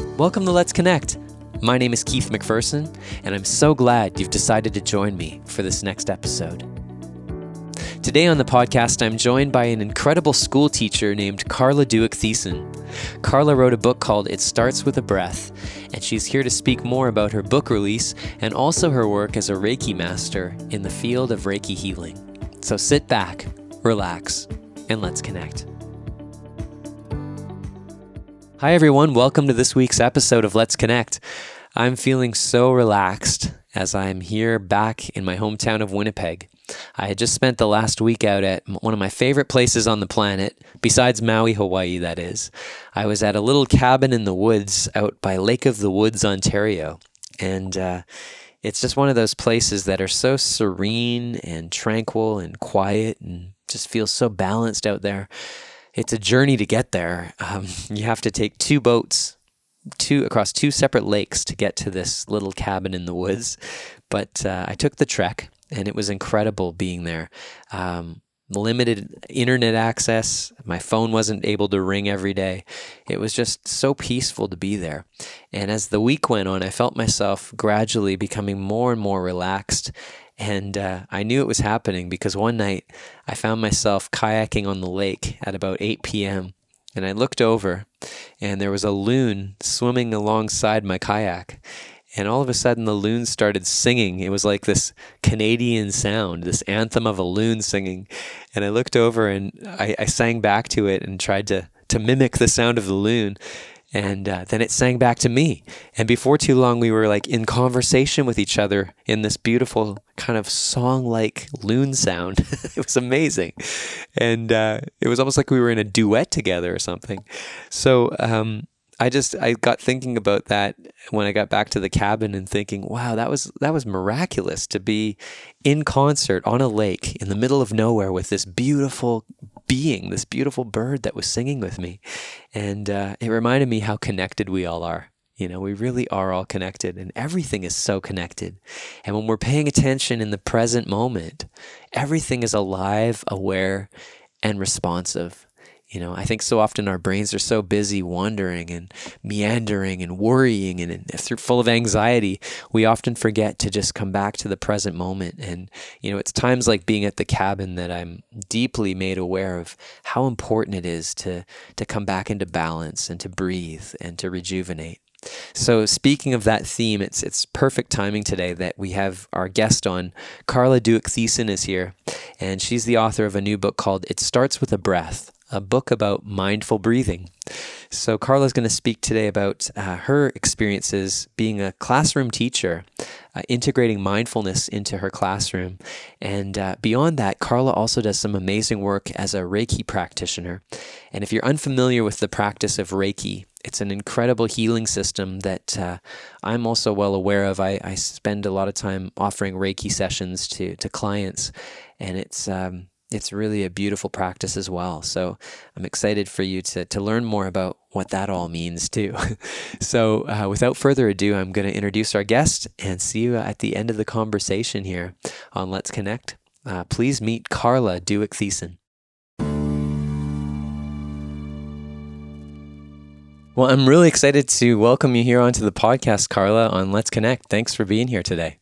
Welcome to Let's Connect. My name is Keith McPherson, and I'm so glad you've decided to join me for this next episode. Today on the podcast, I'm joined by an incredible school teacher named Carla Duick Thiessen. Carla wrote a book called It Starts with a Breath, and she's here to speak more about her book release and also her work as a Reiki master in the field of Reiki healing. So sit back, relax, and let's connect. Hi, everyone. Welcome to this week's episode of Let's Connect. I'm feeling so relaxed as I'm here back in my hometown of Winnipeg. I had just spent the last week out at one of my favorite places on the planet, besides Maui, Hawaii, that is. I was at a little cabin in the woods out by Lake of the Woods, Ontario. And uh, it's just one of those places that are so serene and tranquil and quiet and just feels so balanced out there it's a journey to get there. Um, you have to take two boats, two across two separate lakes to get to this little cabin in the woods. But uh, I took the trek, and it was incredible being there. Um, limited internet access. My phone wasn't able to ring every day. It was just so peaceful to be there. And as the week went on, I felt myself gradually becoming more and more relaxed and uh, I knew it was happening because one night I found myself kayaking on the lake at about 8 p.m. And I looked over and there was a loon swimming alongside my kayak. And all of a sudden, the loon started singing. It was like this Canadian sound, this anthem of a loon singing. And I looked over and I, I sang back to it and tried to, to mimic the sound of the loon. And uh, then it sang back to me. And before too long, we were like in conversation with each other in this beautiful kind of song like loon sound. it was amazing. And uh, it was almost like we were in a duet together or something. So, um, I just I got thinking about that when I got back to the cabin and thinking, wow, that was that was miraculous to be in concert on a lake in the middle of nowhere with this beautiful being, this beautiful bird that was singing with me. And uh, it reminded me how connected we all are. You know, we really are all connected and everything is so connected. And when we're paying attention in the present moment, everything is alive, aware, and responsive. You know, I think so often our brains are so busy wandering and meandering and worrying and, and full of anxiety, we often forget to just come back to the present moment. And, you know, it's times like being at the cabin that I'm deeply made aware of how important it is to, to come back into balance and to breathe and to rejuvenate. So speaking of that theme, it's it's perfect timing today that we have our guest on. Carla Duick Thiessen is here, and she's the author of a new book called It Starts with a Breath a book about mindful breathing. So, Carla is going to speak today about uh, her experiences being a classroom teacher, uh, integrating mindfulness into her classroom. And uh, beyond that, Carla also does some amazing work as a Reiki practitioner. And if you're unfamiliar with the practice of Reiki, it's an incredible healing system that uh, I'm also well aware of. I, I, spend a lot of time offering Reiki sessions to, to clients, and it's um, it's really a beautiful practice as well. So I'm excited for you to, to learn more about what that all means too. so uh, without further ado, I'm going to introduce our guest and see you at the end of the conversation here on Let's Connect. Uh, please meet Carla Duick Thiessen. Well, I'm really excited to welcome you here onto the podcast, Carla, on Let's Connect. Thanks for being here today.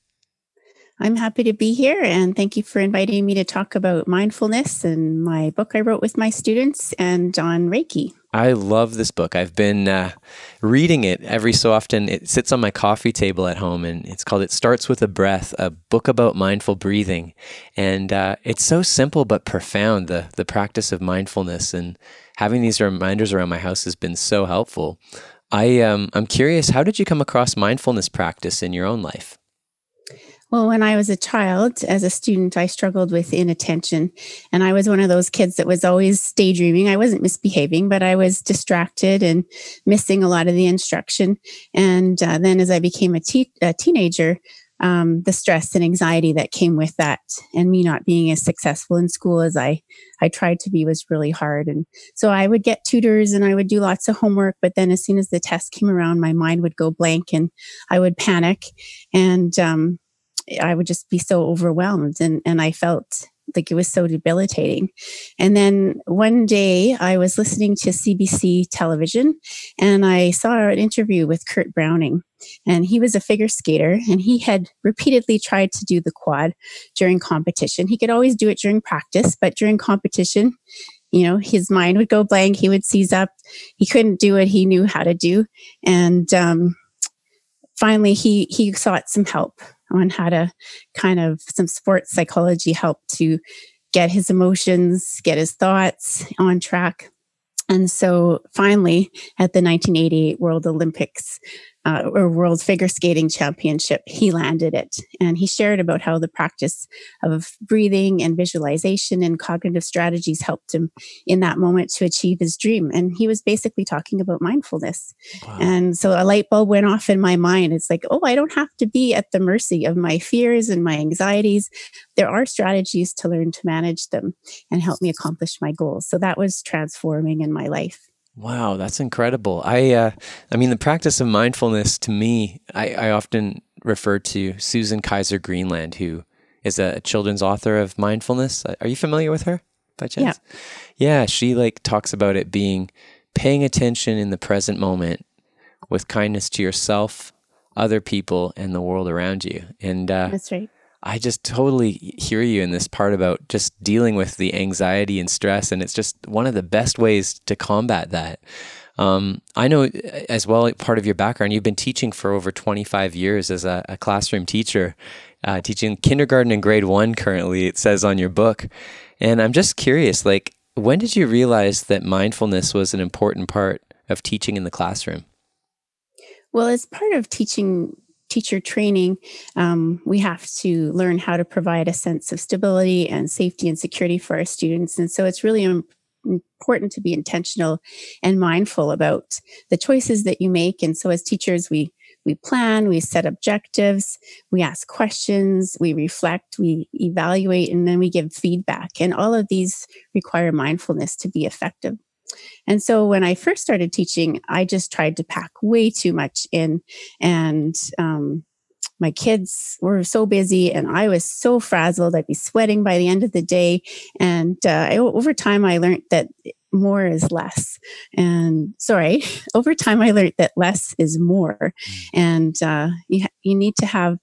I'm happy to be here and thank you for inviting me to talk about mindfulness and my book I wrote with my students and on Reiki. I love this book. I've been uh, reading it every so often. It sits on my coffee table at home, and it's called "It Starts with a Breath," a book about mindful breathing. And uh, it's so simple but profound. The the practice of mindfulness and having these reminders around my house has been so helpful. I um, I'm curious. How did you come across mindfulness practice in your own life? Well, when I was a child, as a student, I struggled with inattention. And I was one of those kids that was always daydreaming. I wasn't misbehaving, but I was distracted and missing a lot of the instruction. And uh, then as I became a, te- a teenager, um, the stress and anxiety that came with that and me not being as successful in school as I, I tried to be was really hard. And so I would get tutors and I would do lots of homework, but then as soon as the test came around, my mind would go blank and I would panic. And um, I would just be so overwhelmed. And, and I felt like it was so debilitating. And then one day I was listening to CBC television and I saw an interview with Kurt Browning. And he was a figure skater and he had repeatedly tried to do the quad during competition. He could always do it during practice, but during competition, you know, his mind would go blank. He would seize up. He couldn't do what he knew how to do. And um, finally, he, he sought some help on how to kind of some sports psychology help to get his emotions, get his thoughts on track. And so finally, at the 1988 World Olympics, uh, or World Figure Skating Championship, he landed it. And he shared about how the practice of breathing and visualization and cognitive strategies helped him in that moment to achieve his dream. And he was basically talking about mindfulness. Wow. And so a light bulb went off in my mind. It's like, oh, I don't have to be at the mercy of my fears and my anxieties. There are strategies to learn to manage them and help me accomplish my goals. So that was transforming in my life. Wow, that's incredible. I, uh, I mean, the practice of mindfulness to me, I, I often refer to Susan Kaiser Greenland, who is a children's author of mindfulness. Are you familiar with her by chance? Yeah. Yeah, she like talks about it being paying attention in the present moment with kindness to yourself, other people, and the world around you. And uh, that's right. I just totally hear you in this part about just dealing with the anxiety and stress. And it's just one of the best ways to combat that. Um, I know as well, part of your background, you've been teaching for over 25 years as a, a classroom teacher, uh, teaching kindergarten and grade one currently, it says on your book. And I'm just curious, like, when did you realize that mindfulness was an important part of teaching in the classroom? Well, as part of teaching teacher training, um, we have to learn how to provide a sense of stability and safety and security for our students. And so it's really important to be intentional and mindful about the choices that you make. And so as teachers, we we plan, we set objectives, we ask questions, we reflect, we evaluate, and then we give feedback. And all of these require mindfulness to be effective. And so when I first started teaching, I just tried to pack way too much in. And um, my kids were so busy and I was so frazzled. I'd be sweating by the end of the day. And uh, I, over time, I learned that more is less. And sorry, over time, I learned that less is more. Mm. And uh, you, you need to have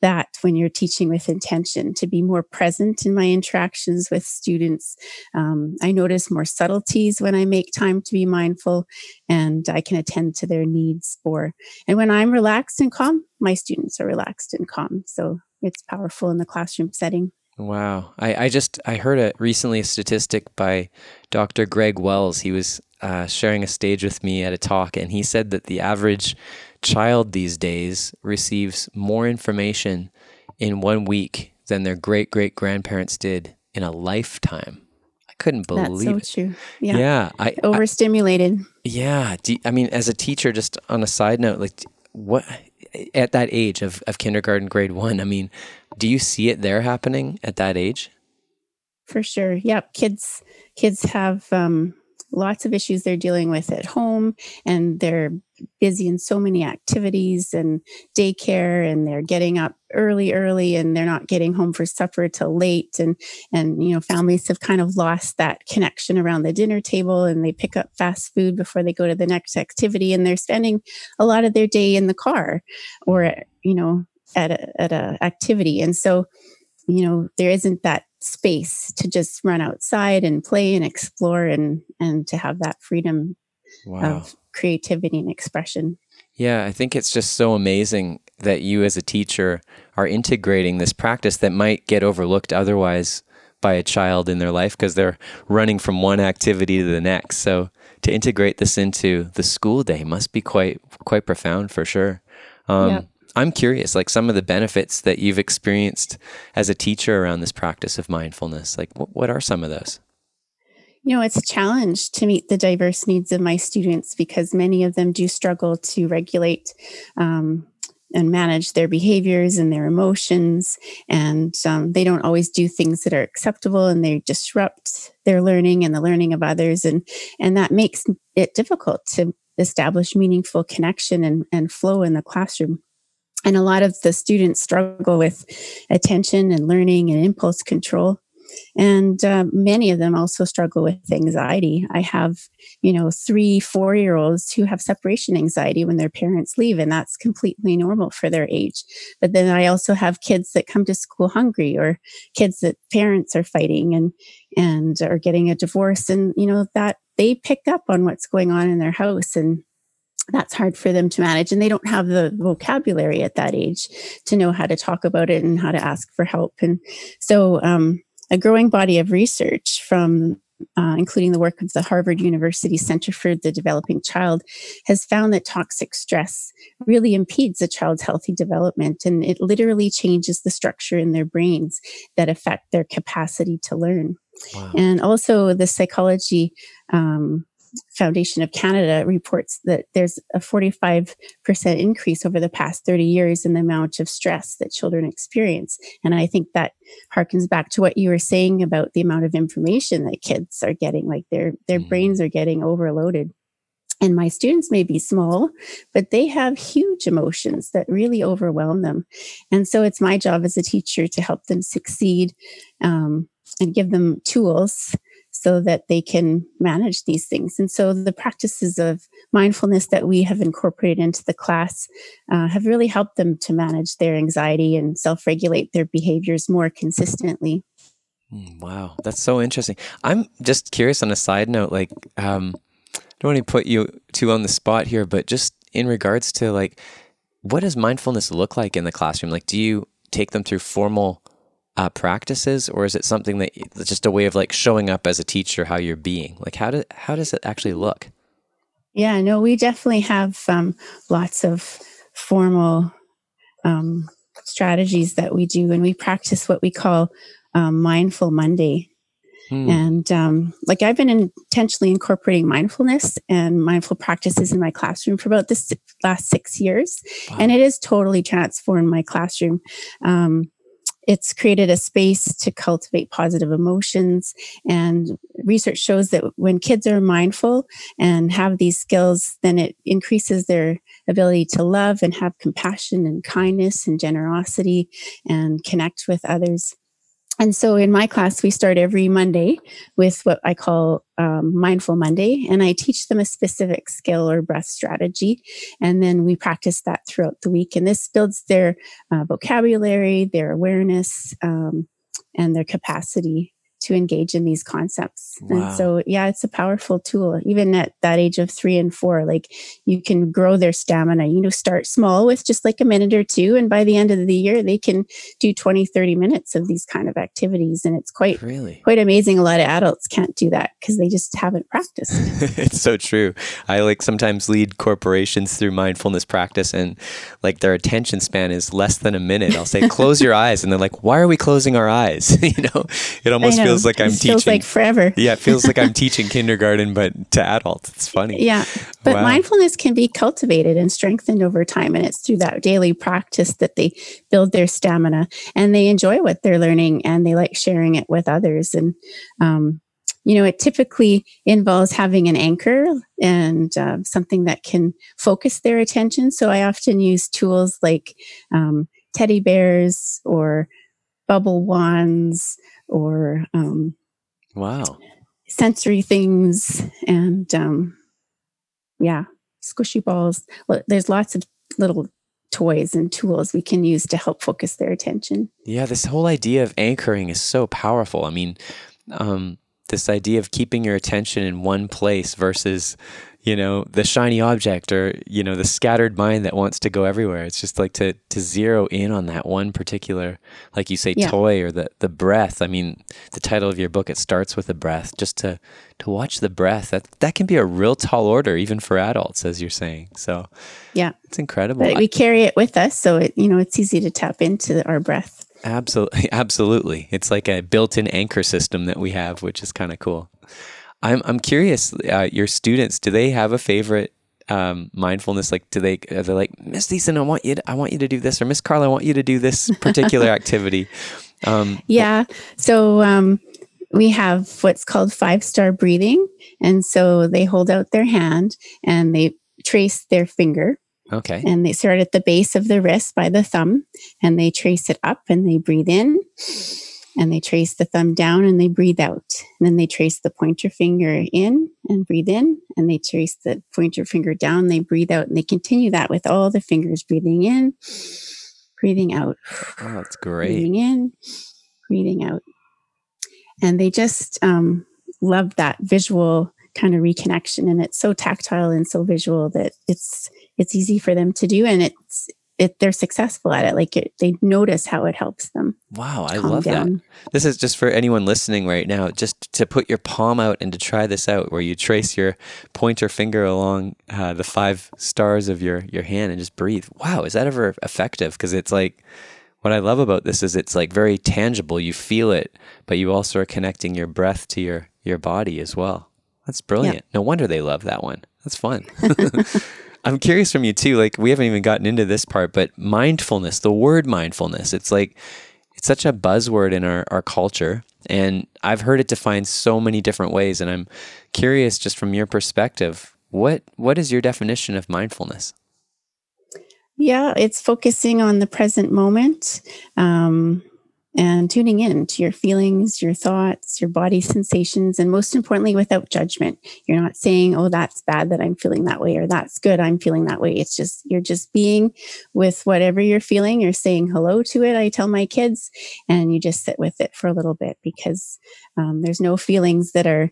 that when you're teaching with intention to be more present in my interactions with students. Um, I notice more subtleties when I make time to be mindful and I can attend to their needs for. And when I'm relaxed and calm, my students are relaxed and calm. So it's powerful in the classroom setting. Wow. I, I just I heard a recently a statistic by Dr. Greg Wells. He was uh, sharing a stage with me at a talk, and he said that the average child these days receives more information in one week than their great great grandparents did in a lifetime. I couldn't believe That's so it. true. Yeah. Yeah. I, overstimulated. I, yeah. You, I mean, as a teacher, just on a side note, like what at that age of, of kindergarten, grade one, I mean, do you see it there happening at that age? For sure. Yep. Kids kids have um lots of issues they're dealing with at home and they're busy in so many activities and daycare and they're getting up early early and they're not getting home for supper till late and and you know families have kind of lost that connection around the dinner table and they pick up fast food before they go to the next activity and they're spending a lot of their day in the car or you know at a, at a activity and so you know there isn't that space to just run outside and play and explore and and to have that freedom wow. of creativity and expression. Yeah, I think it's just so amazing that you as a teacher are integrating this practice that might get overlooked otherwise by a child in their life because they're running from one activity to the next. So to integrate this into the school day must be quite quite profound for sure. Um, yeah. I'm curious, like some of the benefits that you've experienced as a teacher around this practice of mindfulness. Like, what, what are some of those? You know, it's a challenge to meet the diverse needs of my students because many of them do struggle to regulate um, and manage their behaviors and their emotions. And um, they don't always do things that are acceptable and they disrupt their learning and the learning of others. And, and that makes it difficult to establish meaningful connection and, and flow in the classroom. And a lot of the students struggle with attention and learning and impulse control. And uh, many of them also struggle with anxiety. I have, you know, three, four year olds who have separation anxiety when their parents leave, and that's completely normal for their age. But then I also have kids that come to school hungry or kids that parents are fighting and, and are getting a divorce. And, you know, that they pick up on what's going on in their house and that's hard for them to manage and they don't have the vocabulary at that age to know how to talk about it and how to ask for help and so um, a growing body of research from uh, including the work of the Harvard University Center for the Developing Child, has found that toxic stress really impedes a child's healthy development and it literally changes the structure in their brains that affect their capacity to learn. Wow. And also, the psychology um, Foundation of Canada reports that there's a 45% increase over the past 30 years in the amount of stress that children experience. And I think that harkens back to what you were saying about the amount of information that kids are getting, like their, their mm. brains are getting overloaded. And my students may be small, but they have huge emotions that really overwhelm them. And so it's my job as a teacher to help them succeed um, and give them tools so that they can manage these things. And so the practices of mindfulness that we have incorporated into the class uh, have really helped them to manage their anxiety and self regulate their behaviors more consistently. Hmm, wow, that's so interesting. I'm just curious on a side note, like, um, I don't want to put you too on the spot here, but just in regards to like, what does mindfulness look like in the classroom? Like, do you take them through formal uh, practices, or is it something that it's just a way of like showing up as a teacher how you're being? Like how do how does it actually look? Yeah, no, we definitely have um, lots of formal um, strategies that we do, and we practice what we call um, Mindful Monday. Hmm. And um, like I've been intentionally incorporating mindfulness and mindful practices in my classroom for about this last six years, wow. and it has totally transformed my classroom. Um, it's created a space to cultivate positive emotions. And research shows that when kids are mindful and have these skills, then it increases their ability to love and have compassion and kindness and generosity and connect with others. And so in my class, we start every Monday with what I call um, Mindful Monday, and I teach them a specific skill or breath strategy. And then we practice that throughout the week. And this builds their uh, vocabulary, their awareness, um, and their capacity to engage in these concepts. Wow. And so, yeah, it's a powerful tool. Even at that age of three and four, like you can grow their stamina. You know, start small with just like a minute or two. And by the end of the year, they can do 20, 30 minutes of these kind of activities. And it's quite, really? quite amazing. A lot of adults can't do that because they just haven't practiced. it's so true. I like sometimes lead corporations through mindfulness practice and like their attention span is less than a minute. I'll say, close your eyes. And they're like, why are we closing our eyes? you know, it almost feels like I'm teaching. Feels like forever. Yeah, it feels like I'm teaching kindergarten, but to adults. It's funny. Yeah, but wow. mindfulness can be cultivated and strengthened over time, and it's through that daily practice that they build their stamina and they enjoy what they're learning and they like sharing it with others. And um, you know, it typically involves having an anchor and uh, something that can focus their attention. So I often use tools like um, teddy bears or bubble wands or um, wow. sensory things and um, yeah squishy balls. There's lots of little toys and tools we can use to help focus their attention. Yeah this whole idea of anchoring is so powerful. I mean um, this idea of keeping your attention in one place versus you know the shiny object or you know the scattered mind that wants to go everywhere. It's just like to to zero in on that one particular like you say yeah. toy or the the breath. I mean the title of your book it starts with a breath. Just to to watch the breath that that can be a real tall order even for adults as you're saying. So yeah. it's incredible. But we carry it with us so it you know it's easy to tap into our breath. Absolutely absolutely. It's like a built-in anchor system that we have which is kind of cool I'm I'm curious. Uh, your students, do they have a favorite um, mindfulness? Like, do they are they like Miss Thiessen, I want you to, I want you to do this, or Miss Carla, I want you to do this particular activity. Um, yeah. So um, we have what's called five star breathing, and so they hold out their hand and they trace their finger. Okay. And they start at the base of the wrist by the thumb, and they trace it up, and they breathe in and they trace the thumb down and they breathe out. And then they trace the pointer finger in and breathe in, and they trace the pointer finger down, they breathe out, and they continue that with all the fingers breathing in, breathing out. Oh, that's great. Breathing in, breathing out. And they just um, love that visual kind of reconnection and it's so tactile and so visual that it's it's easy for them to do and it's it, they're successful at it. Like it, they notice how it helps them. Wow, I love down. that. This is just for anyone listening right now, just to put your palm out and to try this out, where you trace your pointer finger along uh, the five stars of your your hand and just breathe. Wow, is that ever effective? Because it's like what I love about this is it's like very tangible. You feel it, but you also are connecting your breath to your your body as well. That's brilliant. Yeah. No wonder they love that one. That's fun. I'm curious from you too. Like we haven't even gotten into this part, but mindfulness, the word mindfulness, it's like it's such a buzzword in our, our culture. And I've heard it defined so many different ways. And I'm curious just from your perspective, what what is your definition of mindfulness? Yeah, it's focusing on the present moment. Um, and tuning in to your feelings, your thoughts, your body sensations, and most importantly, without judgment. You're not saying, oh, that's bad that I'm feeling that way, or that's good, I'm feeling that way. It's just, you're just being with whatever you're feeling. You're saying hello to it, I tell my kids, and you just sit with it for a little bit because um, there's no feelings that are,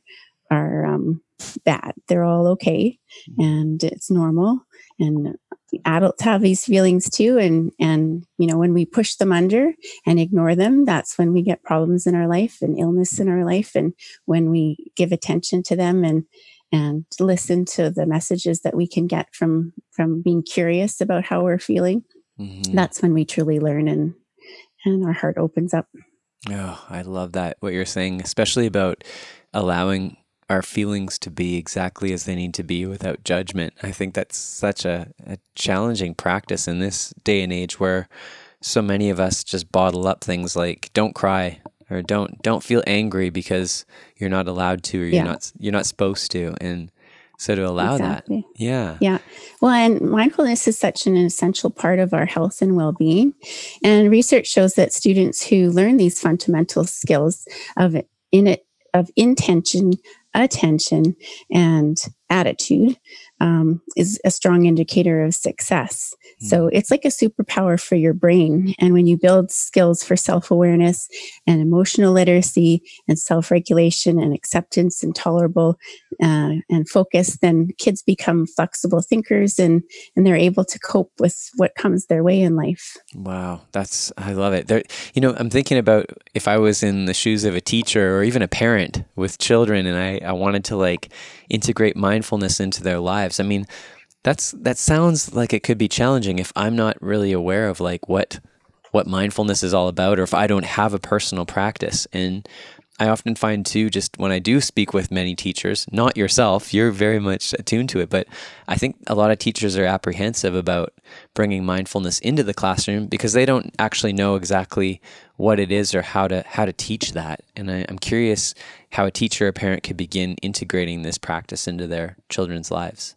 are um, bad. They're all okay mm-hmm. and it's normal. And adults have these feelings too. And and you know when we push them under and ignore them that's when we get problems in our life and illness in our life. And when we give attention to them and and listen to the messages that we can get from from being curious about how we're feeling mm-hmm. that's when we truly learn and and our heart opens up. Oh i love that what you're saying especially about allowing our feelings to be exactly as they need to be without judgment. I think that's such a, a, challenging practice in this day and age where so many of us just bottle up things like don't cry or don't don't feel angry because you're not allowed to or you're yeah. not you're not supposed to and so to allow exactly. that yeah yeah well and mindfulness is such an essential part of our health and well-being and research shows that students who learn these fundamental skills of in it of intention attention and attitude um, is a strong indicator of success. Mm. So it's like a superpower for your brain. And when you build skills for self awareness and emotional literacy and self regulation and acceptance and tolerable uh, and focus, then kids become flexible thinkers and, and they're able to cope with what comes their way in life. Wow. That's, I love it. There, you know, I'm thinking about if I was in the shoes of a teacher or even a parent with children and I, I wanted to like integrate mindfulness into their lives. I mean, that's that sounds like it could be challenging if I'm not really aware of like what what mindfulness is all about or if I don't have a personal practice. And I often find too, just when I do speak with many teachers, not yourself, you're very much attuned to it, but I think a lot of teachers are apprehensive about bringing mindfulness into the classroom because they don't actually know exactly what it is or how to how to teach that. And I, I'm curious how a teacher or parent could begin integrating this practice into their children's lives.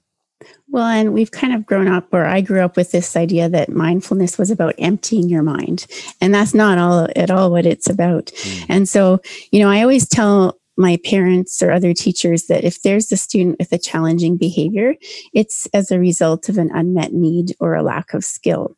Well, and we've kind of grown up, or I grew up with this idea that mindfulness was about emptying your mind. And that's not all at all what it's about. Mm. And so, you know, I always tell my parents or other teachers that if there's a student with a challenging behavior, it's as a result of an unmet need or a lack of skill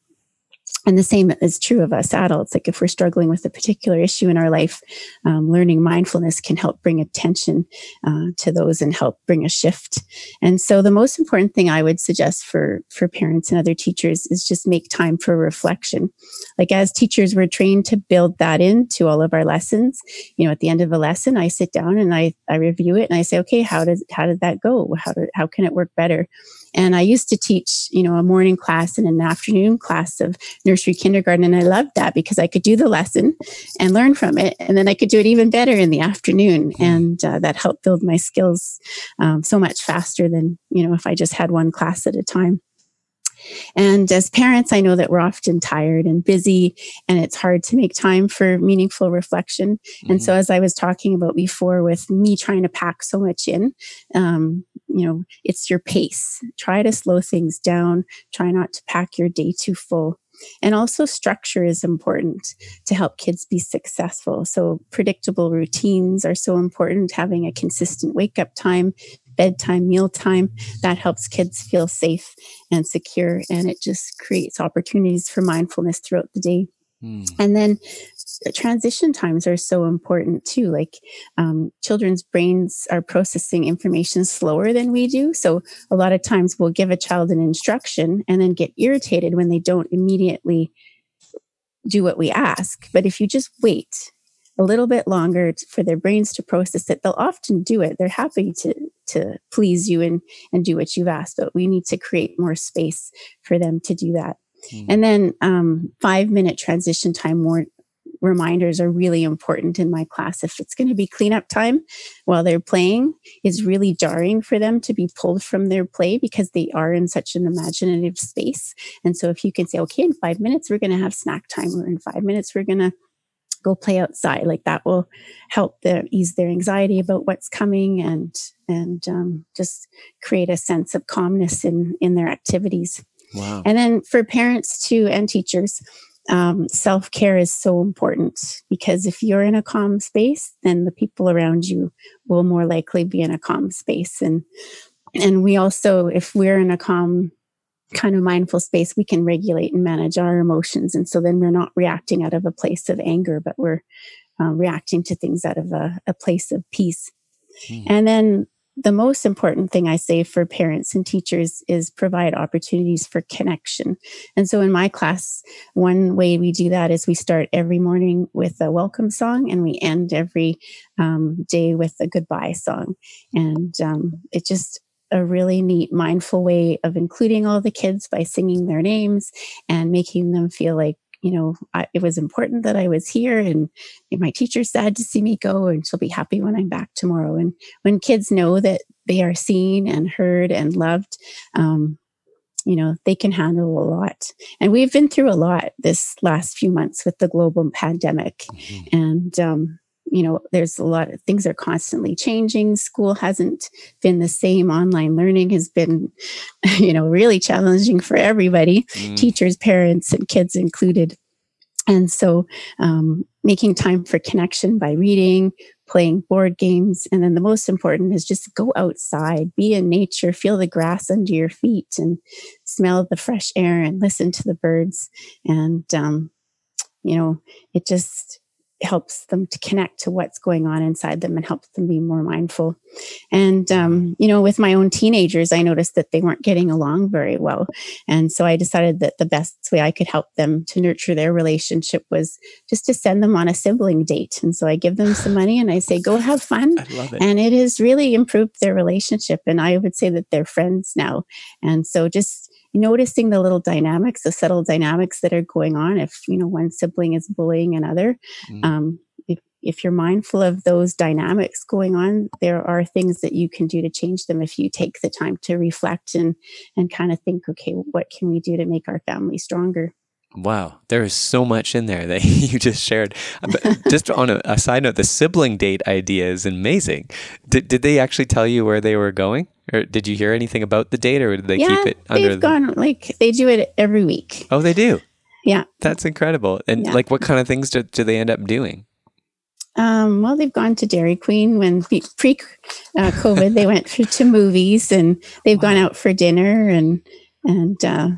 and the same is true of us adults. Like if we're struggling with a particular issue in our life, um, learning mindfulness can help bring attention uh, to those and help bring a shift. And so, the most important thing I would suggest for for parents and other teachers is just make time for reflection. Like as teachers, we're trained to build that into all of our lessons. You know, at the end of a lesson, I sit down and I I review it and I say, okay, how did how did that go? How did how can it work better? And I used to teach, you know, a morning class and an afternoon class of nursery kindergarten. And I loved that because I could do the lesson and learn from it. And then I could do it even better in the afternoon. Hmm. And uh, that helped build my skills um, so much faster than, you know, if I just had one class at a time. And as parents, I know that we're often tired and busy, and it's hard to make time for meaningful reflection. Mm-hmm. And so, mm-hmm. as I was talking about before, with me trying to pack so much in, um, you know, it's your pace. Try to slow things down. Try not to pack your day too full. And also, structure is important to help kids be successful. So, predictable routines are so important. Having a consistent wake up time, bedtime, mealtime, that helps kids feel safe and secure. And it just creates opportunities for mindfulness throughout the day. Mm. And then transition times are so important too. Like um, children's brains are processing information slower than we do. So a lot of times we'll give a child an instruction and then get irritated when they don't immediately do what we ask. But if you just wait a little bit longer for their brains to process it, they'll often do it. They're happy to to please you and and do what you've asked. But we need to create more space for them to do that. Mm. And then um, five minute transition time more reminders are really important in my class. If it's going to be cleanup time while they're playing, it's really jarring for them to be pulled from their play because they are in such an imaginative space. And so if you can say, okay, in five minutes, we're going to have snack time, or in five minutes, we're going to go play outside like that will help them ease their anxiety about what's coming and and um, just create a sense of calmness in in their activities wow. and then for parents too and teachers um, self care is so important because if you're in a calm space, then the people around you will more likely be in a calm space. And and we also, if we're in a calm kind of mindful space, we can regulate and manage our emotions. And so then we're not reacting out of a place of anger, but we're uh, reacting to things out of a, a place of peace. Mm. And then the most important thing I say for parents and teachers is provide opportunities for connection. And so in my class, one way we do that is we start every morning with a welcome song and we end every um, day with a goodbye song. And um, it just a really neat, mindful way of including all the kids by singing their names and making them feel like you know, I, it was important that I was here and, and my teacher's sad to see me go and she'll be happy when I'm back tomorrow. And when kids know that they are seen and heard and loved, um, you know, they can handle a lot. And we've been through a lot this last few months with the global pandemic. Mm-hmm. And, um, you know, there's a lot of things are constantly changing. School hasn't been the same. Online learning has been, you know, really challenging for everybody, mm. teachers, parents, and kids included. And so, um, making time for connection by reading, playing board games. And then the most important is just go outside, be in nature, feel the grass under your feet, and smell the fresh air and listen to the birds. And, um, you know, it just, helps them to connect to what's going on inside them and helps them be more mindful. And, um, you know, with my own teenagers, I noticed that they weren't getting along very well. And so I decided that the best way I could help them to nurture their relationship was just to send them on a sibling date. And so I give them some money and I say, go have fun. It. And it has really improved their relationship. And I would say that they're friends now. And so just, noticing the little dynamics, the subtle dynamics that are going on. If you know one sibling is bullying another, mm. um, if if you're mindful of those dynamics going on, there are things that you can do to change them if you take the time to reflect and and kind of think, okay, what can we do to make our family stronger? Wow, there is so much in there that you just shared. But just on a, a, side note, the sibling date idea is amazing. Did, did they actually tell you where they were going? Or did you hear anything about the date or did they yeah, keep it under they've the... gone like they do it every week. Oh, they do? Yeah. That's incredible. And yeah. like what kind of things do, do they end up doing? Um, well, they've gone to Dairy Queen when pre uh, COVID, they went for, to movies and they've wow. gone out for dinner and, and, uh,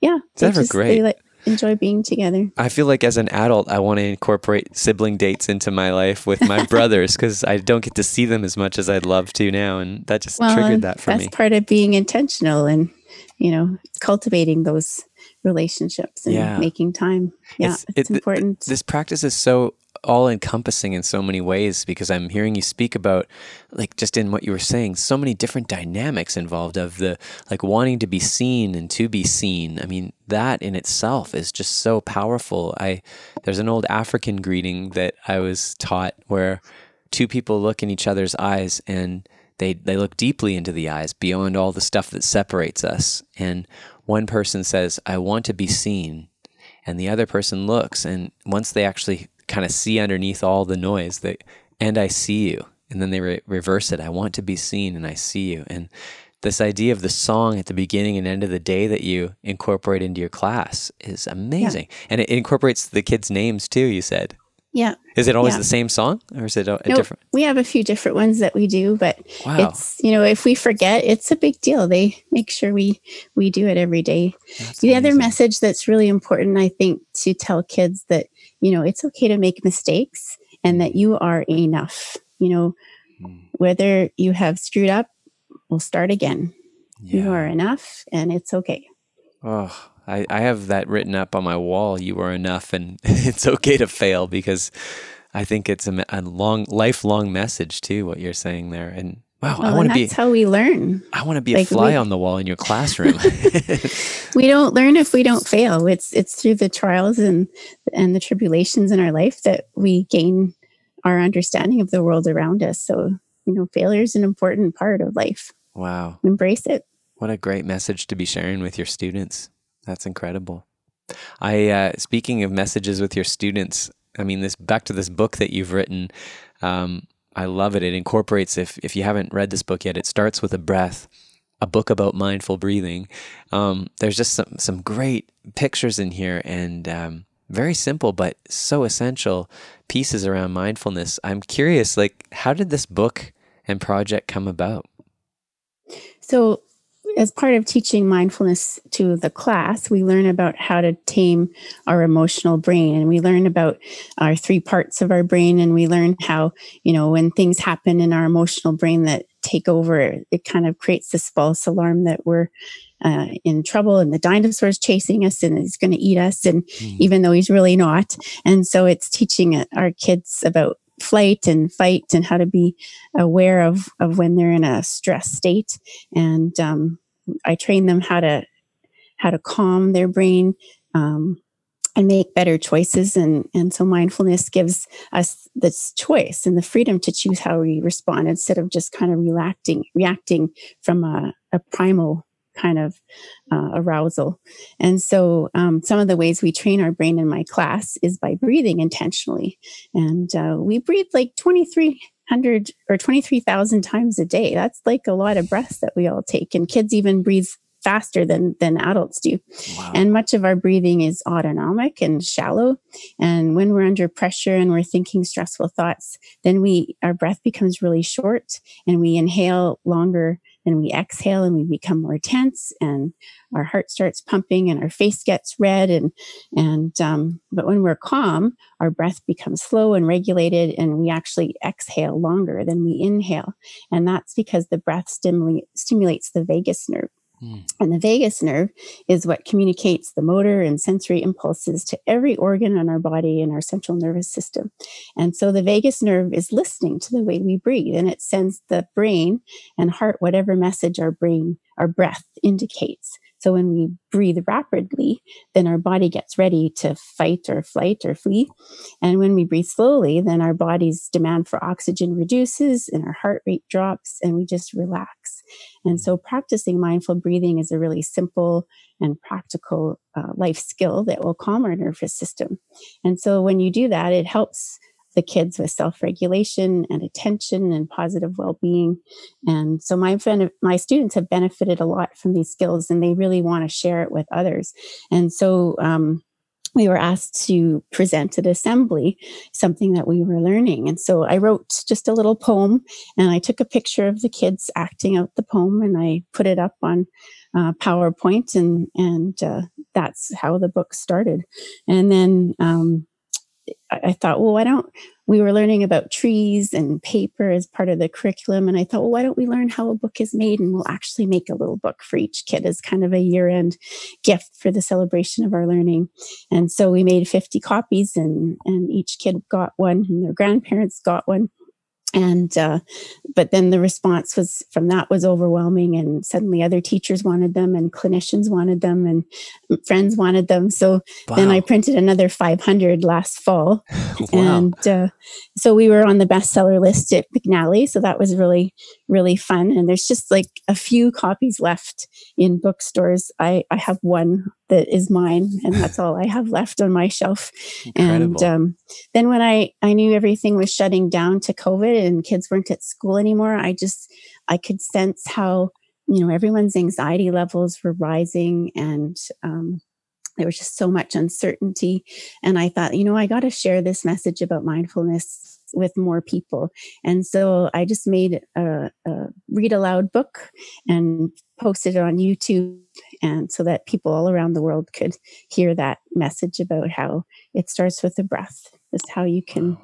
yeah. That's just, great. They, like, enjoy being together. I feel like as an adult, I want to incorporate sibling dates into my life with my brothers because I don't get to see them as much as I'd love to now, and that just well, triggered that for that's me. That's part of being intentional and you know cultivating those relationships and yeah. making time. Yeah, it's, it's it, important. This practice is so all encompassing in so many ways because I'm hearing you speak about like just in what you were saying so many different dynamics involved of the like wanting to be seen and to be seen I mean that in itself is just so powerful I there's an old African greeting that I was taught where two people look in each other's eyes and they they look deeply into the eyes beyond all the stuff that separates us and one person says I want to be seen and the other person looks and once they actually kind of see underneath all the noise that and I see you and then they re- reverse it I want to be seen and I see you and this idea of the song at the beginning and end of the day that you incorporate into your class is amazing. Yeah. And it incorporates the kids' names too, you said. Yeah. Is it always yeah. the same song or is it a, a no, different? We have a few different ones that we do, but wow. it's, you know, if we forget, it's a big deal. They make sure we we do it every day. That's the amazing. other message that's really important, I think, to tell kids that, you know, it's okay to make mistakes and that you are enough. You know, Mm. whether you have screwed up, we'll start again. Yeah. You are enough and it's okay. Oh, I, I have that written up on my wall. You are enough, and it's okay to fail because I think it's a, a long, lifelong message too. What you're saying there, and wow, Well, I oh, want to be, that's how we learn. I want to be like a fly we- on the wall in your classroom. we don't learn if we don't fail. It's it's through the trials and and the tribulations in our life that we gain our understanding of the world around us. So, you know, failure is an important part of life. wow, Embrace it. what a great message to be sharing with your students. That's incredible. I uh, speaking of messages with your students. I mean, this back to this book that you've written. Um, I love it. It incorporates. If if you haven't read this book yet, it starts with a breath. A book about mindful breathing. Um, there's just some some great pictures in here and um, very simple but so essential pieces around mindfulness. I'm curious, like, how did this book and project come about? So, as part of teaching mindfulness to the class, we learn about how to tame our emotional brain and we learn about our three parts of our brain and we learn how, you know, when things happen in our emotional brain that take over, it kind of creates this false alarm that we're uh, in trouble and the dinosaur's chasing us and he's going to eat us. And Mm. even though he's really not. And so it's teaching our kids about flight and fight and how to be aware of, of when they're in a stress state. And um, I train them how to how to calm their brain um, and make better choices. And and so mindfulness gives us this choice and the freedom to choose how we respond instead of just kind of reacting reacting from a, a primal kind of uh, arousal. And so, um, some of the ways we train our brain in my class is by breathing intentionally. And uh, we breathe like 2,300 or 23,000 times a day. That's like a lot of breaths that we all take. And kids even breathe faster than than adults do Wow. and much of our breathing is autonomic and shallow and when we're under pressure and we're thinking stressful thoughts then we our breath becomes really short and we inhale longer than we exhale and we become more tense and our heart starts pumping and our face gets red and and um, but when we're calm our breath becomes slow and regulated and we actually exhale longer than we inhale. And that's because the breath stimulate, stimulates the vagus nerve Mm. and the vagus nerve is what communicates the motor and sensory impulses to every organ in our body and our central nervous system. And so the vagus nerve is listening to the way we breathe and it sends the brain and heart whatever message our brain, our breath indicates. So when we breathe rapidly, then our body gets ready to fight or flight or flee. And when we breathe slowly, then our body's demand for oxygen reduces and our heart rate drops and we just relax. And so practicing mindful breathing is a really simple and practical uh, life skill that will calm our nervous system. And so when you do that, it helps the kids with self-regulation and attention and positive well-being. And so my my students have benefited a lot from these skills, and they really want to share it with others. And so. Um, we were asked to present at assembly something that we were learning. And so I wrote just a little poem and I took a picture of the kids acting out the poem and I put it up on uh, PowerPoint and, and uh, that's how the book started. And then um, I, thought, well, why don't we were learning about trees and paper as part of the curriculum. And I thought, well, why don't we learn how a book is made? And we'll actually make a little book for each kid as kind of a year end gift for the celebration of our learning. And so we made 50 copies and, and each kid got one and their grandparents got one and uh, but then the response was from that was overwhelming and suddenly other teachers wanted them and clinicians wanted them and friends wanted them. So then i printed another 500 last fall. Wow. and uh, so we were on the bestseller list at mcnally so that was really really fun. And there's just like a few copies left in bookstores. I i have one that is mine and that's all i have left on my shelf Incredible. and um, then when I, I knew everything was shutting down to COVID and kids weren't at school anymore, I just I could sense how you know, everyone's anxiety levels were rising and um, there was just so much uncertainty. And I thought, you know, I got to share this message about mindfulness with more people. And so I just made a, a, read aloud book and posted it on YouTube, and so that people all around the world could hear that message about how it starts with the breath, just how you can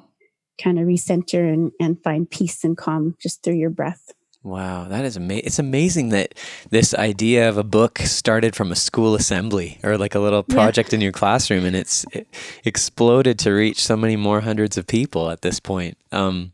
kind of recenter and, and find peace and calm just through your breath. Wow, that is amazing. It's amazing that this idea of a book started from a school assembly or like a little project yeah. in your classroom and it's it exploded to reach so many more hundreds of people at this point. Um,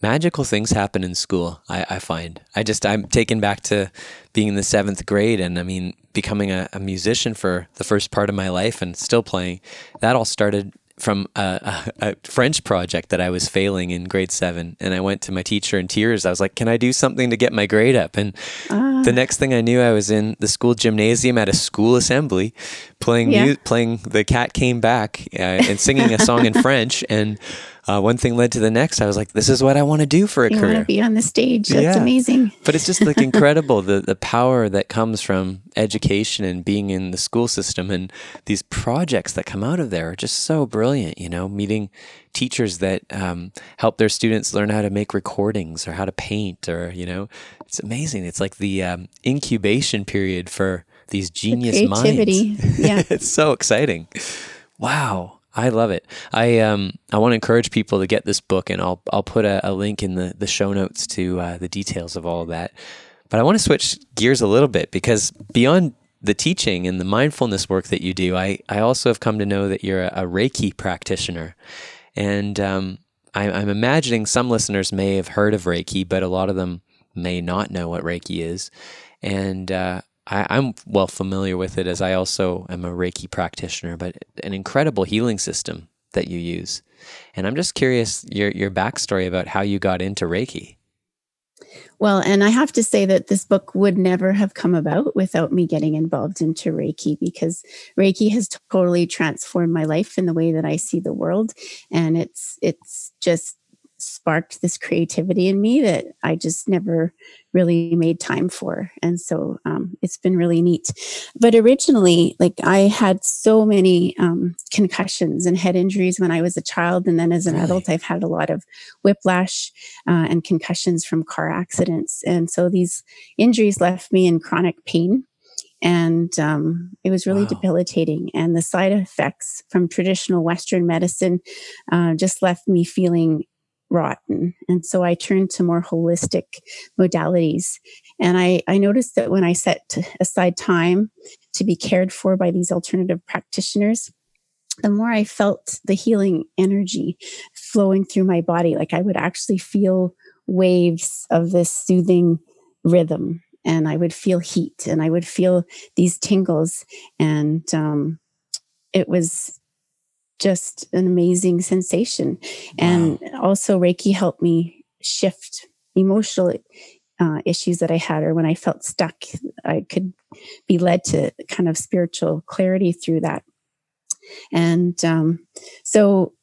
magical things happen in school, I, I, find. I just, I'm taken back to being in the seventh grade and I mean, becoming a, a musician for the first part of my life and still playing. That all started from a, a, a, French project that I was failing in grade seven. And I went to my teacher in tears. I was like, Can I do something to get my grade up? And uh, the next thing I knew, I was in the school gymnasium at a school assembly playing, yeah. mu- playing The Cat Came Back uh, and singing a song in French. And uh, one thing led to the next. I was like, this is what I want to do for a you career. To be on the stage. That's yeah. amazing. but it's just like incredible the the power that comes from education and being in the school system and these projects that come out of there are just so brilliant. You know, meeting teachers that um, help their students learn how to make recordings or how to paint or you know, it's amazing. It's like the um, incubation period for these genius the creativity. minds. Yeah, it's so exciting. Wow. I love it. I um I want to encourage people to get this book, and I'll I'll put a, a link in the the show notes to uh, the details of all of that. But I want to switch gears a little bit because beyond the teaching and the mindfulness work that you do, I I also have come to know that you're a, a Reiki practitioner, and um, I, I'm imagining some listeners may have heard of Reiki, but a lot of them may not know what Reiki is, and uh, I, am well familiar with it as I also am a Reiki practitioner, but an incredible healing system that you use. And I'm just curious your your backstory about how you got into Reiki. Well, and I have to say that this book would never have come about without me getting involved into Reiki because Reiki has totally transformed my life in the way that I see the world. And it's it's just sparked this creativity in me that I just never really made time for. And so um, it's been really neat. But originally, like I had so many um, concussions and head injuries when I was a child. And then as an really? adult, I've had a lot of whiplash uh, and concussions from car accidents. And so these injuries left me in chronic pain and um, it was really wow. debilitating. And the side effects from traditional Western medicine uh, just left me feeling rotten. And so I turned to more holistic modalities. And I, I noticed that when I set aside time to be cared for by these alternative practitioners, the more I felt the healing energy flowing through my body, like I would actually feel waves of this soothing rhythm. And I would feel heat and I would feel these tingles. And um, it was just an amazing sensation. And also, Reiki helped me shift emotional uh, issues that I had, or when I felt stuck, I could be led to kind of spiritual clarity through that. And um, so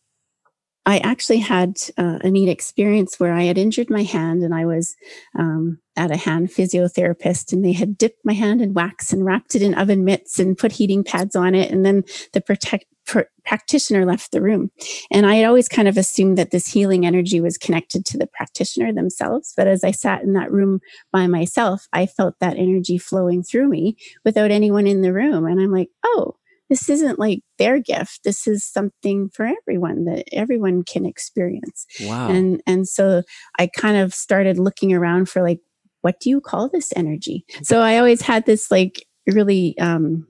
I actually had uh, a neat experience where I had injured my hand and I was um, at a hand physiotherapist and they had dipped my hand in wax and wrapped it in oven mitts and put heating pads on it. And then the protect, pr- practitioner left the room. And I had always kind of assumed that this healing energy was connected to the practitioner themselves. But as I sat in that room by myself, I felt that energy flowing through me without anyone in the room. And I'm like, oh, this isn't like their gift this is something for everyone that everyone can experience. Wow. And and so i kind of started looking around for like what do you call this energy? So i always had this like really um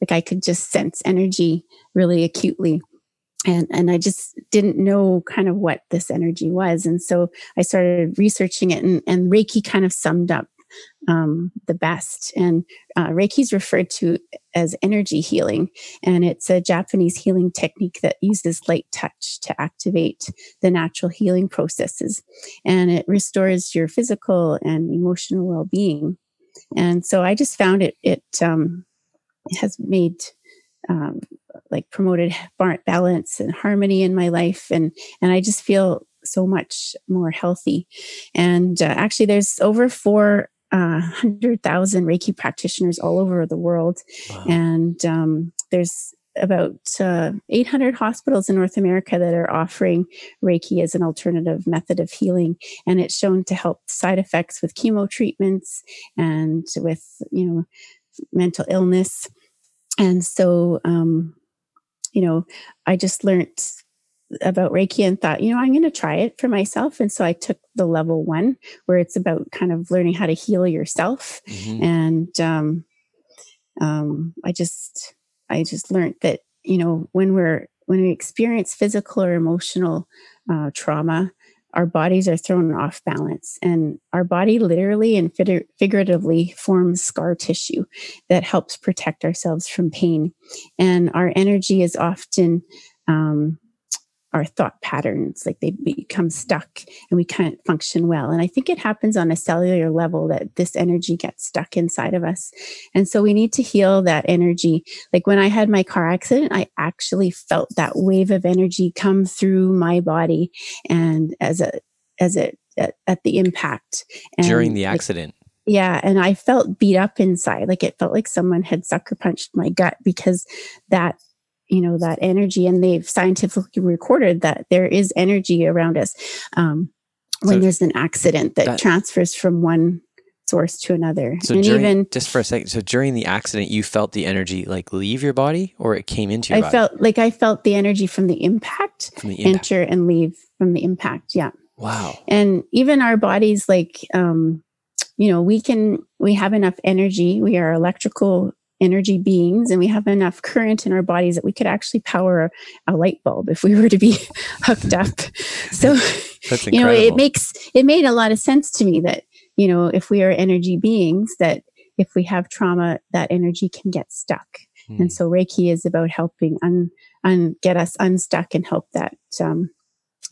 like i could just sense energy really acutely. And and I just didn't know kind of what this energy was, and so I started researching it, and, and Reiki kind of summed up um, the best. And uh, Reiki is referred to as energy healing, and it's a Japanese healing technique that uses light touch to activate the natural healing processes, and it restores your physical and emotional well-being. And so I just found it it um, has made um, like promoted balance and harmony in my life, and and I just feel so much more healthy. And uh, actually, there's over four uh, 100,000 Reiki practitioners all over the world. Wow. And um, there's about uh, 800 hospitals in North America that are offering Reiki as an alternative method of healing, and it's shown to help side effects with chemo treatments and with you know mental illness. And so, um, you know, I just learned about Reiki and thought, you know, I'm going to try it for myself. And so I took the level one, where it's about kind of learning how to heal yourself. Mm-hmm. And um, um, I just I just learned that, you know, when we're, when we experience physical or emotional uh, trauma, our bodies are thrown off balance and our body literally and figuratively forms scar tissue that helps protect ourselves from pain and our energy is often um, our thought patterns like they become stuck and we can't function well. And i think it happens on a cellular level that this energy gets stuck inside of us. And so we need to heal that energy. Like when i had my car accident i actually felt that wave of energy come through my body and as a as it at, at the impact. And during the accident. like, yeah and i felt beat up inside. Like it felt like someone had sucker punched my gut because that you know that energy and they've scientifically recorded that there is energy around us um, when so there's an accident that, that, transfers from one source to another so and during, even just for a second so during the accident you felt the energy like leave your body or it came into your i body? felt like i felt the energy from the impact, from the impact. enter and leave from the impact yeah wow and even our bodies like um you know we can we have enough energy we are electrical energy beings and we have enough current in our bodies that we could actually power a, light bulb if we were to be hooked up. So you know it makes it made a lot of sense to me that you know if we are energy beings that if we have trauma that energy can get stuck. Hmm. and so reiki is about helping un, un get us unstuck and help that um,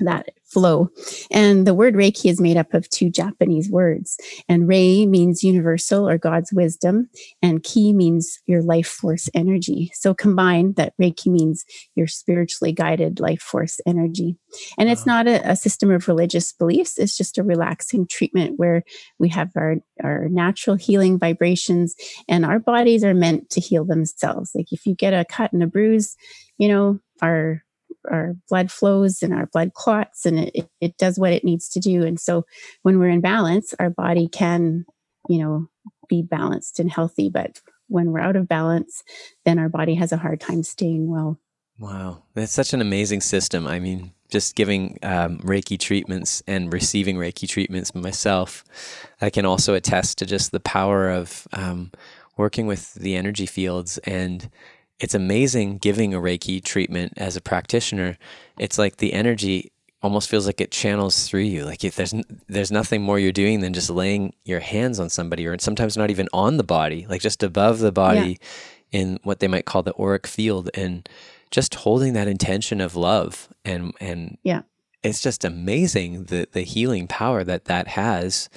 that flow. And the word Reiki is made up of two Japanese words. And Rei means universal or God's wisdom, and Ki means your life force energy. So combined, that Reiki means your spiritually guided life force energy. And it's not a, a system of religious beliefs, it's just a relaxing treatment where we have our, our natural healing vibrations, and our bodies are meant to heal themselves. Like if you get a cut and a bruise, you know, our our blood flows and our blood clots and it, it does what it needs to do. And so when we're in balance, our body can, you know, be balanced and healthy. But when we're out of balance, then our body has a hard time staying well. Wow. That's such an amazing system. I mean, just giving um, Reiki treatments and receiving Reiki treatments myself, I can also attest to just the power of um, working with the energy fields and it's amazing giving a Reiki treatment as a practitioner. It's like the energy almost feels like it channels through you. Like if there's there's nothing more you're doing than just laying your hands on somebody, or sometimes not even on the body, like just above the body, yeah. in what they might call the auric field, and just holding that intention of love and and yeah, it's just amazing the the healing power that that has.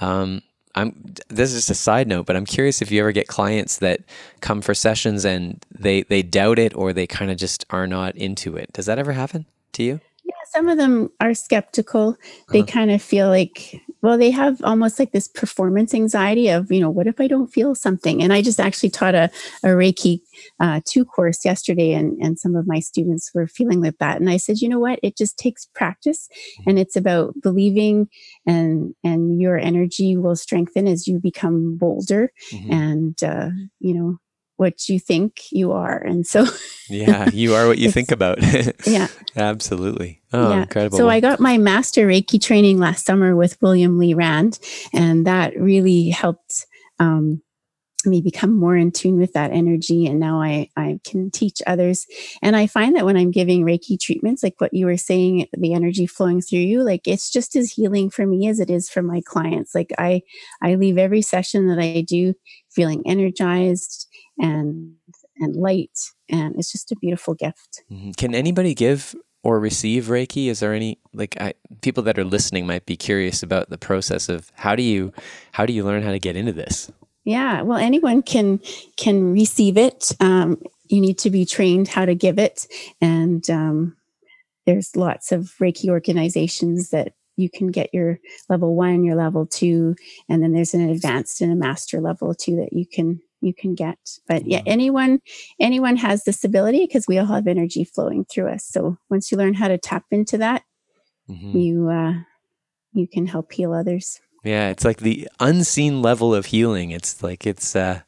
Um, I'm this is just a side note, but I'm curious if you ever get clients that come for sessions and they they doubt it or they kind of just are not into it. Does that ever happen to you? Yeah, some of them are skeptical. They uh-huh. kind of feel like well, they have almost like this performance anxiety of, you know, what if I don't feel something? And I just actually taught a, a Reiki uh, two course yesterday, and, and some of my students were feeling with that. And I said, you know what? It just takes practice, mm-hmm. and it's about believing, and and your energy will strengthen as you become bolder, mm-hmm. and uh, you know what you think you are. And so, yeah, you are what you think about. yeah, absolutely. Oh, yeah. incredible. So, I got my master Reiki training last summer with William Lee Rand, and that really helped. Um, me become more in tune with that energy and now I, I can teach others and i find that when i'm giving reiki treatments like what you were saying the energy flowing through you like it's just as healing for me as it is for my clients like i i leave every session that i do feeling energized and and light and it's just a beautiful gift. Mm-hmm. can anybody give or receive reiki? Is there any like I, people that are listening might be curious about the process of how do you how do you learn how to get into this? Yeah well anyone can can receive it. Um, you need to be trained how to give it and um, there's lots of reiki organizations that you can get your level one, your level two, and then there's an advanced and a master level too that you can you can get. But yeah, anyone anyone has this ability because we all have energy flowing through us. So once you learn how to tap into that, mm-hmm. you uh, you can help heal others. Yeah, it's like the unseen level of healing. It's like it's uh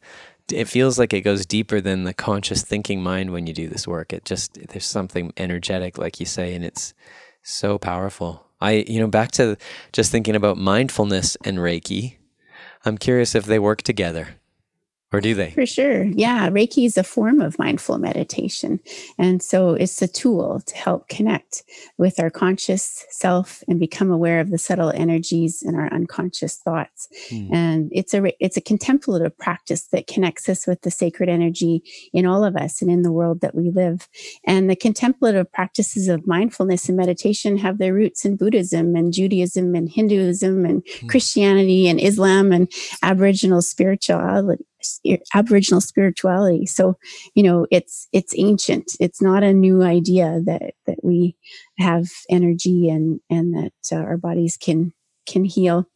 it feels like it goes deeper than the conscious thinking mind when you do this work. It just there's something energetic like you say and it's so powerful. I you know back to just thinking about mindfulness and Reiki. I'm curious if they work together. Or do they? For sure. Yeah. Reiki is a form of mindful meditation. And so it's a tool to help connect with our conscious self and become aware of the subtle energies in our unconscious thoughts. Hmm. And it's a it's a contemplative practice that connects us with the sacred energy in all of us and in the world that we live. And the contemplative practices of mindfulness and meditation have their roots in Buddhism and Judaism and Hinduism and hmm. Christianity and Islam and Aboriginal spirituality aboriginal spirituality. So you know it's it's ancient. It's not a new idea that that we have energy and and that uh, our bodies can can heal.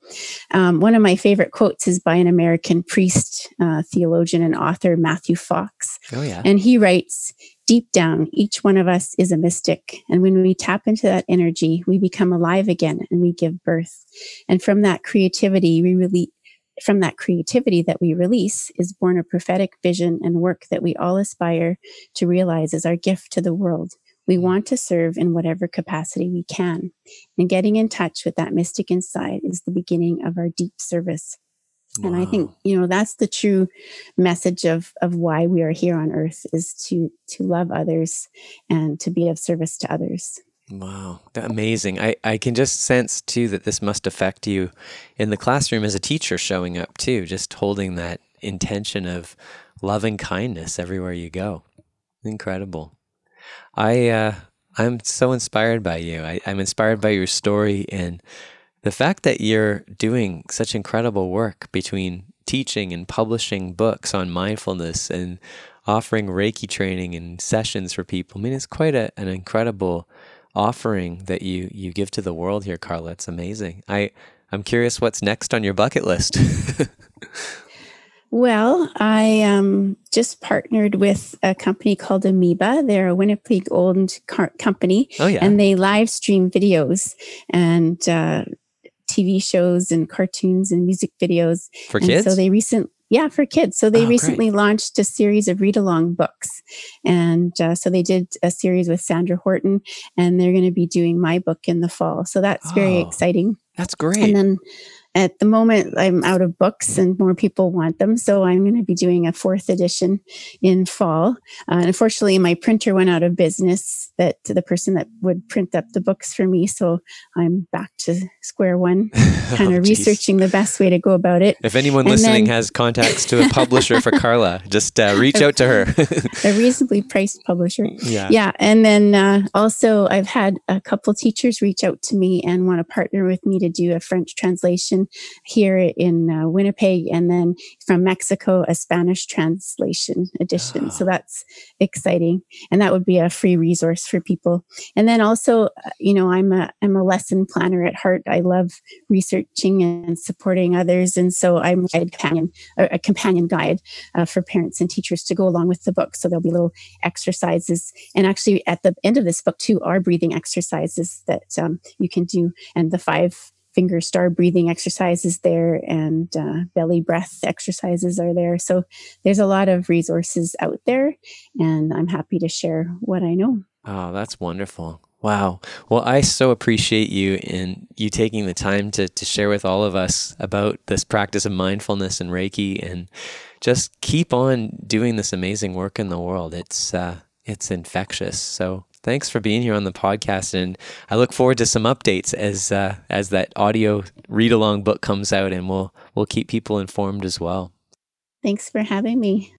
Um, one of my favorite quotes is by an american priest uh, theologian and author matthew fox. Oh yeah. And he writes deep down each one of us is a mystic and when we tap into that energy we become alive again and we give birth. And from that creativity we really from that creativity that we release is born a prophetic vision and work that we all aspire to realize as our gift to the world. We want to serve in whatever capacity we can. And getting in touch with that mystic inside is the beginning of our deep service. Wow. And I think, you know, that's the true message of, of why we are here on earth is to, to love others and to be of service to others. Wow, amazing. I, I can just sense too that this must affect you in the classroom as a teacher showing up too, just holding that intention of loving kindness everywhere you go. Incredible. I uh, I'm so inspired by you. I, I'm inspired by your story and the fact that you're doing such incredible work between teaching and publishing books on mindfulness and offering Reiki training and sessions for people. I mean, it's quite a, an incredible offering that you you give to the world here, Carla. It's amazing. I I'm curious what's next on your bucket list. well, I um, just partnered with a company called Amoeba. They're a Winnipeg owned car- company. Oh, yeah. And they live stream videos and uh, TV shows and cartoons and music videos. For and kids? So they recently yeah, for kids. So they oh, recently great. launched a series of read along books. And uh, so they did a series with Sandra Horton, and they're going to be doing my book in the fall. So that's oh, very exciting. That's great. And then at the moment i'm out of books and more people want them so i'm going to be doing a fourth edition in fall. Uh, unfortunately my printer went out of business that the person that would print up the books for me so i'm back to square one kind of oh, researching the best way to go about it. If anyone and listening then, has contacts to a publisher for carla just uh, reach out to her. a reasonably priced publisher. Yeah. Yeah and then uh, also i've had a couple teachers reach out to me and want to partner with me to do a french translation here in uh, Winnipeg, and then from Mexico, a Spanish translation edition. Oh. So that's exciting, and that would be a free resource for people. And then also, uh, you know, I'm a I'm a lesson planner at heart. I love researching and supporting others, and so I'm a companion a companion guide uh, for parents and teachers to go along with the book. So there'll be little exercises, and actually at the end of this book too are breathing exercises that um, you can do, and the five finger star breathing exercises there and uh, belly breath exercises are there. So there's a lot of resources out there, and I'm happy to share what I know. Oh, that's wonderful. Wow. Well, I so appreciate you and you taking the time to, to share with all of us about this practice of mindfulness and Reiki and just keep on doing this amazing work in the world. It's uh, it's infectious. So thanks for being here on the podcast, and I look forward to some updates as uh, as that audio read along book comes out, and we'll we'll keep people informed as well. Thanks for having me.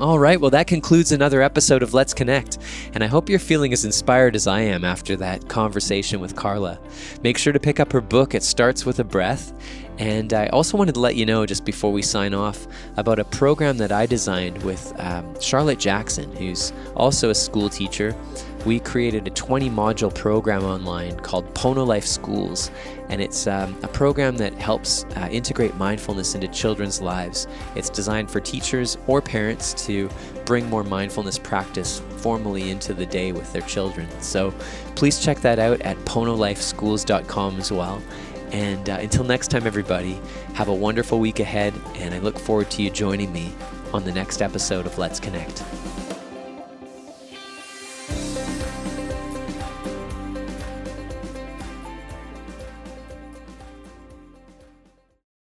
All right, well, that concludes another episode of Let's Connect, and I hope you're feeling as inspired as I am after that conversation with Carla. Make sure to pick up her book, It Starts with a Breath. And I also wanted to let you know, just before we sign off, about a program that I designed with um, Charlotte Jackson, who's also a school teacher we created a 20 module program online called Pono Life Schools. And it's um, a program that helps uh, integrate mindfulness into children's lives. It's designed for teachers or parents to bring more mindfulness practice formally into the day with their children. So please check that out at ponolifeschools.com as well. And uh, until next time, everybody, have a wonderful week ahead. And I look forward to you joining me on the next episode of Let's Connect.